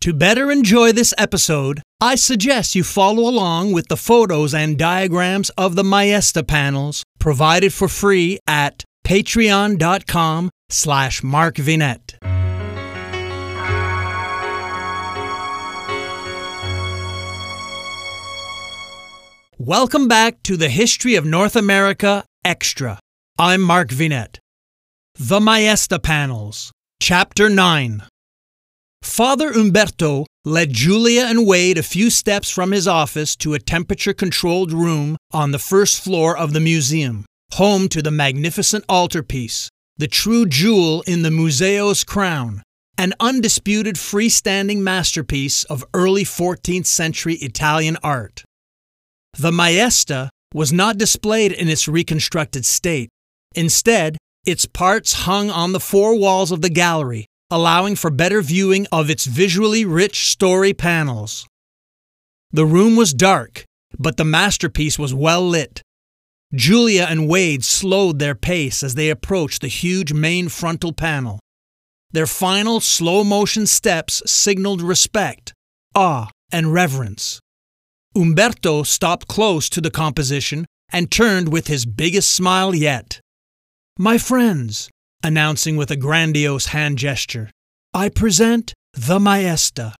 To better enjoy this episode, I suggest you follow along with the photos and diagrams of the Maesta panels provided for free at patreon.com slash markvinet. Welcome back to the History of North America Extra. I'm Mark Vinet. The Maesta Panels, Chapter 9. Father Umberto led Julia and Wade a few steps from his office to a temperature controlled room on the first floor of the museum, home to the magnificent altarpiece, the true jewel in the Museo's crown, an undisputed freestanding masterpiece of early 14th century Italian art. The Maesta was not displayed in its reconstructed state. Instead, its parts hung on the four walls of the gallery, allowing for better viewing of its visually rich story panels. The room was dark, but the masterpiece was well lit. Julia and Wade slowed their pace as they approached the huge main frontal panel. Their final slow motion steps signaled respect, awe, and reverence. Umberto stopped close to the composition and turned with his biggest smile yet. My friends, announcing with a grandiose hand gesture, I present the Maesta.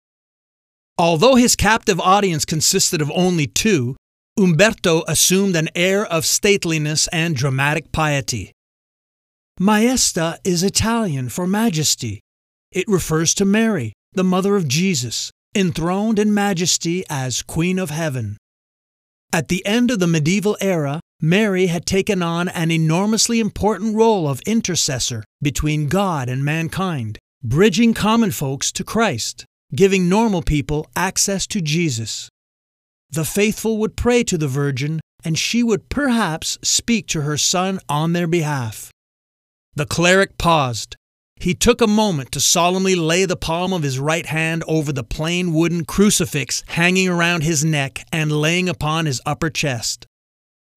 Although his captive audience consisted of only two, Umberto assumed an air of stateliness and dramatic piety. Maesta is Italian for majesty. It refers to Mary, the mother of Jesus, enthroned in majesty as Queen of Heaven. At the end of the medieval era, Mary had taken on an enormously important role of intercessor between God and mankind, bridging common folks to Christ, giving normal people access to Jesus. The faithful would pray to the Virgin, and she would perhaps speak to her son on their behalf. The cleric paused. He took a moment to solemnly lay the palm of his right hand over the plain wooden crucifix hanging around his neck and laying upon his upper chest.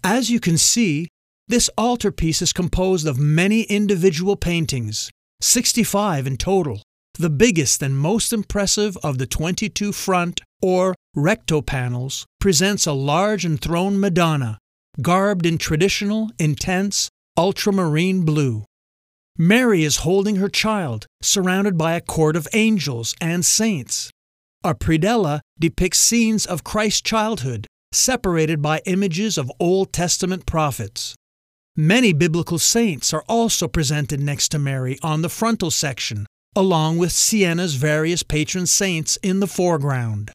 As you can see, this altarpiece is composed of many individual paintings, 65 in total. The biggest and most impressive of the 22 front or recto panels presents a large enthroned Madonna, garbed in traditional, intense, ultramarine blue. Mary is holding her child, surrounded by a court of angels and saints. A predella depicts scenes of Christ's childhood, separated by images of Old Testament prophets. Many biblical saints are also presented next to Mary on the frontal section, along with Siena's various patron saints in the foreground.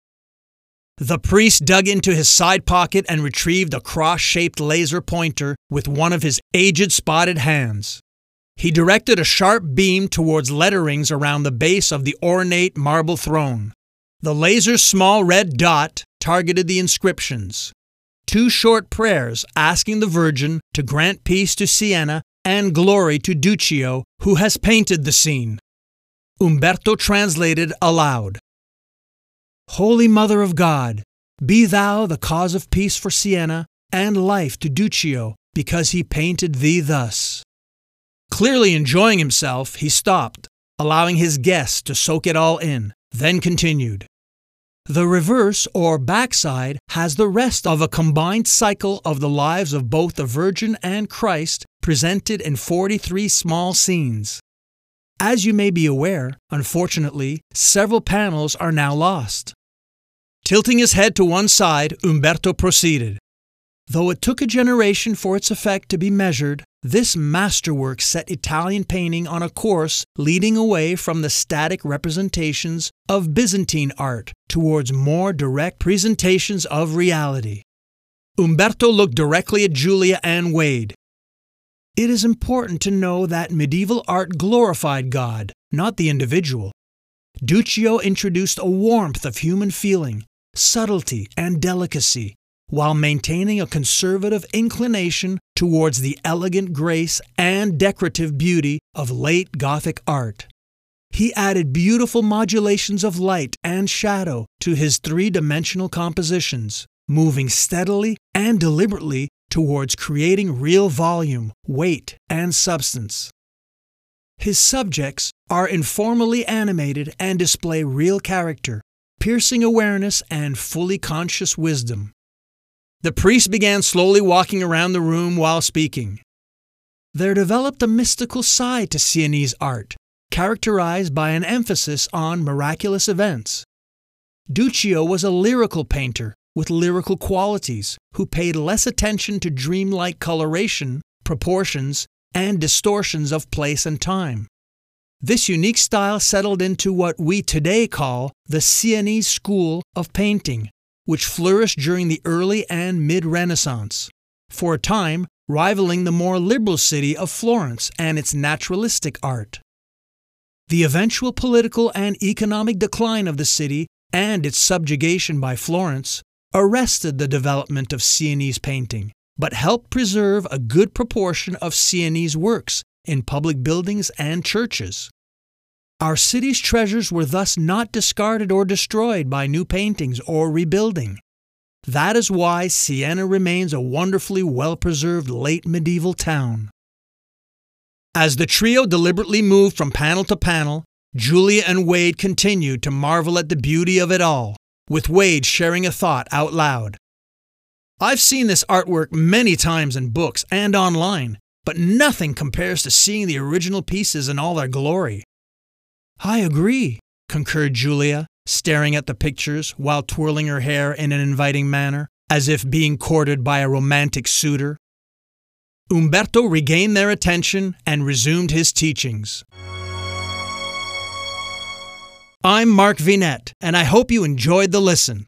The priest dug into his side pocket and retrieved a cross shaped laser pointer with one of his aged spotted hands. He directed a sharp beam towards letterings around the base of the ornate marble throne. The laser's small red dot targeted the inscriptions. Two short prayers asking the Virgin to grant peace to Siena and glory to Duccio, who has painted the scene. Umberto translated aloud Holy Mother of God, be thou the cause of peace for Siena and life to Duccio, because he painted thee thus. Clearly enjoying himself, he stopped, allowing his guests to soak it all in, then continued. The reverse or backside has the rest of a combined cycle of the lives of both the Virgin and Christ presented in 43 small scenes. As you may be aware, unfortunately, several panels are now lost. Tilting his head to one side, Umberto proceeded. Though it took a generation for its effect to be measured, this masterwork set Italian painting on a course leading away from the static representations of Byzantine art towards more direct presentations of reality. Umberto looked directly at Julia and Wade. It is important to know that medieval art glorified God, not the individual. Duccio introduced a warmth of human feeling, subtlety, and delicacy while maintaining a conservative inclination towards the elegant grace and decorative beauty of late Gothic art. He added beautiful modulations of light and shadow to his three dimensional compositions, moving steadily and deliberately towards creating real volume, weight, and substance. His subjects are informally animated and display real character, piercing awareness, and fully conscious wisdom. The priest began slowly walking around the room while speaking. There developed a mystical side to Sienese art, characterized by an emphasis on miraculous events. Duccio was a lyrical painter with lyrical qualities who paid less attention to dreamlike coloration, proportions, and distortions of place and time. This unique style settled into what we today call the Sienese school of painting, which flourished during the early and mid Renaissance, for a time rivaling the more liberal city of Florence and its naturalistic art. The eventual political and economic decline of the city and its subjugation by Florence arrested the development of Sienese painting, but helped preserve a good proportion of Sienese works in public buildings and churches. Our city's treasures were thus not discarded or destroyed by new paintings or rebuilding. That is why Siena remains a wonderfully well preserved late medieval town. As the trio deliberately moved from panel to panel, Julia and Wade continued to marvel at the beauty of it all, with Wade sharing a thought out loud. I've seen this artwork many times in books and online, but nothing compares to seeing the original pieces in all their glory. I agree, concurred Julia, staring at the pictures while twirling her hair in an inviting manner, as if being courted by a romantic suitor. Umberto regained their attention and resumed his teachings. I'm Mark Vinet, and I hope you enjoyed the listen.